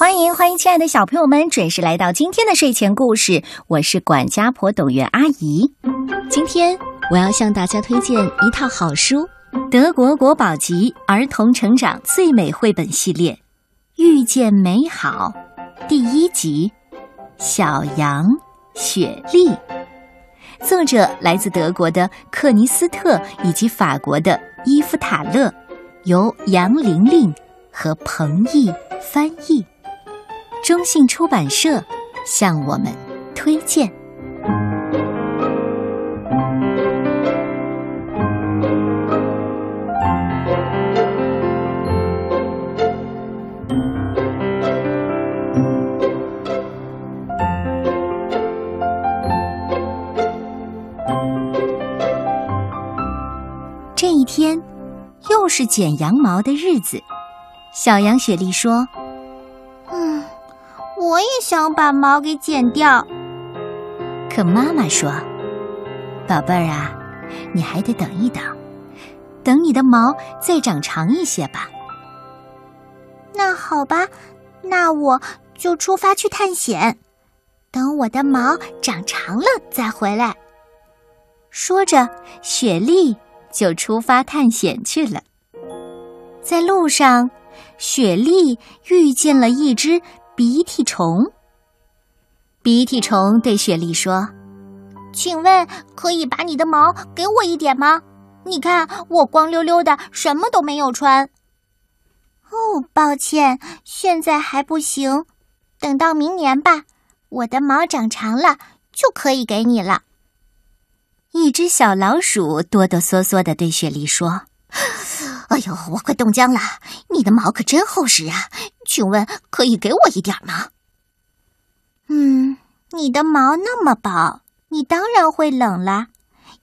欢迎欢迎，亲爱的小朋友们，准时来到今天的睡前故事。我是管家婆董媛阿姨。今天我要向大家推荐一套好书——德国国宝级儿童成长最美绘本系列《遇见美好》第一集《小羊雪莉》。作者来自德国的克尼斯特以及法国的伊夫塔勒，由杨玲玲和彭毅翻译。中信出版社向我们推荐。这一天，又是剪羊毛的日子。小羊雪莉说。我也想把毛给剪掉，可妈妈说：“宝贝儿啊，你还得等一等，等你的毛再长长一些吧。”那好吧，那我就出发去探险，等我的毛长长了再回来。说着，雪莉就出发探险去了。在路上，雪莉遇见了一只。鼻涕虫。鼻涕虫对雪莉说：“请问可以把你的毛给我一点吗？你看我光溜溜的，什么都没有穿。”“哦，抱歉，现在还不行，等到明年吧。我的毛长长了，就可以给你了。”一只小老鼠哆哆嗦嗦的对雪莉说。哎呦，我快冻僵了！你的毛可真厚实啊，请问可以给我一点吗？嗯，你的毛那么薄，你当然会冷了。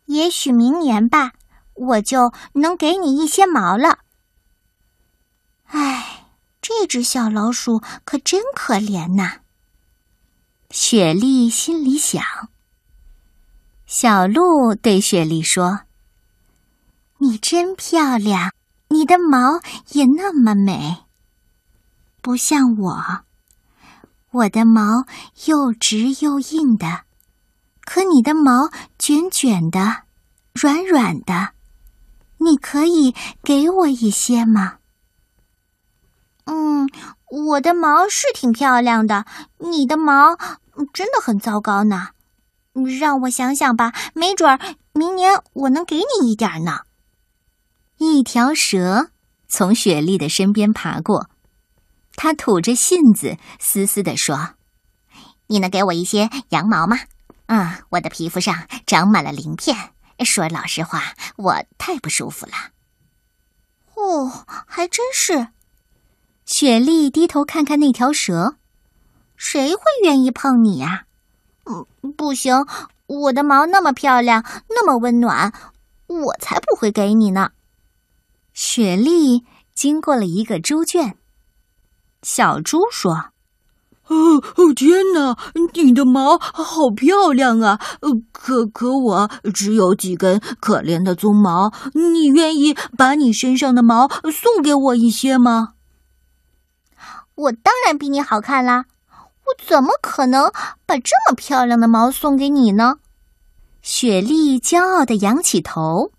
也许明年吧，我就能给你一些毛了。唉，这只小老鼠可真可怜呐。雪莉心里想。小鹿对雪莉说：“你真漂亮。”你的毛也那么美，不像我，我的毛又直又硬的，可你的毛卷卷的、软软的，你可以给我一些吗？嗯，我的毛是挺漂亮的，你的毛真的很糟糕呢。让我想想吧，没准儿明年我能给你一点呢。一条蛇从雪莉的身边爬过，他吐着信子，嘶嘶地说：“你能给我一些羊毛吗？嗯，我的皮肤上长满了鳞片，说老实话，我太不舒服了。”哦，还真是。雪莉低头看看那条蛇，谁会愿意碰你呀？嗯，不行，我的毛那么漂亮，那么温暖，我才不会给你呢。雪莉经过了一个猪圈，小猪说：“哦哦，天哪，你的毛好漂亮啊！可可我只有几根可怜的鬃毛，你愿意把你身上的毛送给我一些吗？”我当然比你好看啦！我怎么可能把这么漂亮的毛送给你呢？雪莉骄傲的仰起头。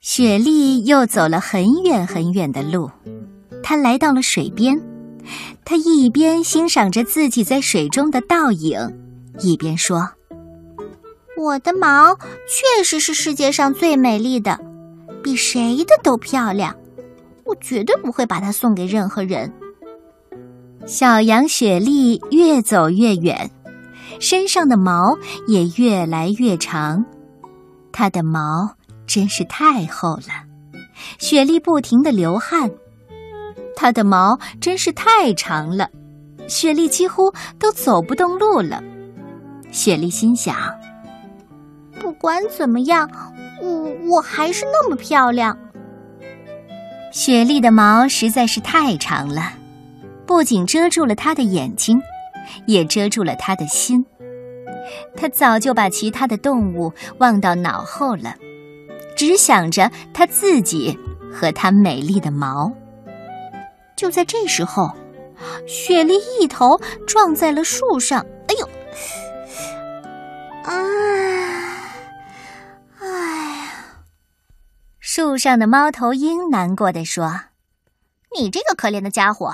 雪莉又走了很远很远的路，她来到了水边。他一边欣赏着自己在水中的倒影，一边说：“我的毛确实是世界上最美丽的，比谁的都漂亮。我绝对不会把它送给任何人。”小羊雪莉越走越远，身上的毛也越来越长，它的毛。真是太厚了，雪莉不停地流汗。它的毛真是太长了，雪莉几乎都走不动路了。雪莉心想：不管怎么样，我我还是那么漂亮。雪莉的毛实在是太长了，不仅遮住了她的眼睛，也遮住了她的心。她早就把其他的动物忘到脑后了。只想着她自己和她美丽的毛。就在这时候，雪莉一头撞在了树上。哎呦！啊！哎呀！树上的猫头鹰难过的说：“你这个可怜的家伙，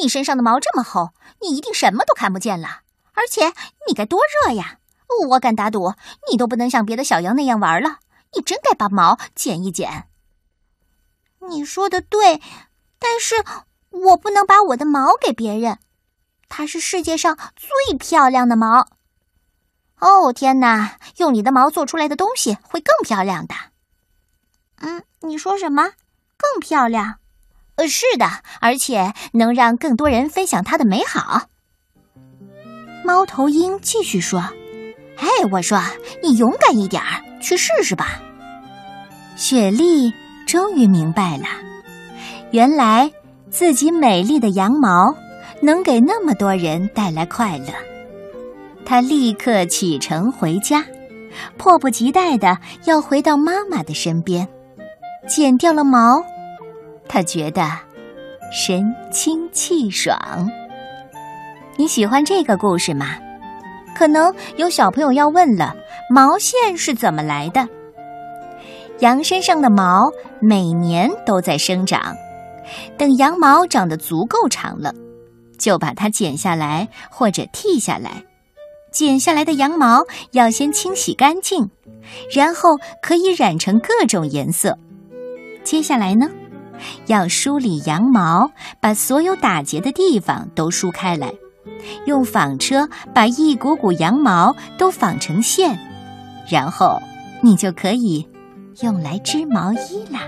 你身上的毛这么厚，你一定什么都看不见了。而且你该多热呀！我敢打赌，你都不能像别的小羊那样玩了。你真该把毛剪一剪。”你说的对，但是我不能把我的毛给别人，它是世界上最漂亮的毛。哦天哪，用你的毛做出来的东西会更漂亮的。嗯，你说什么？更漂亮？呃，是的，而且能让更多人分享它的美好。猫头鹰继续说：“哎，我说你勇敢一点儿，去试试吧。”雪莉终于明白了，原来自己美丽的羊毛能给那么多人带来快乐。他立刻启程回家，迫不及待的要回到妈妈的身边。剪掉了毛，他觉得神清气爽。你喜欢这个故事吗？可能有小朋友要问了：毛线是怎么来的？羊身上的毛每年都在生长，等羊毛长得足够长了，就把它剪下来或者剃下来。剪下来的羊毛要先清洗干净，然后可以染成各种颜色。接下来呢，要梳理羊毛，把所有打结的地方都梳开来，用纺车把一股股羊毛都纺成线，然后你就可以用来织毛衣啦。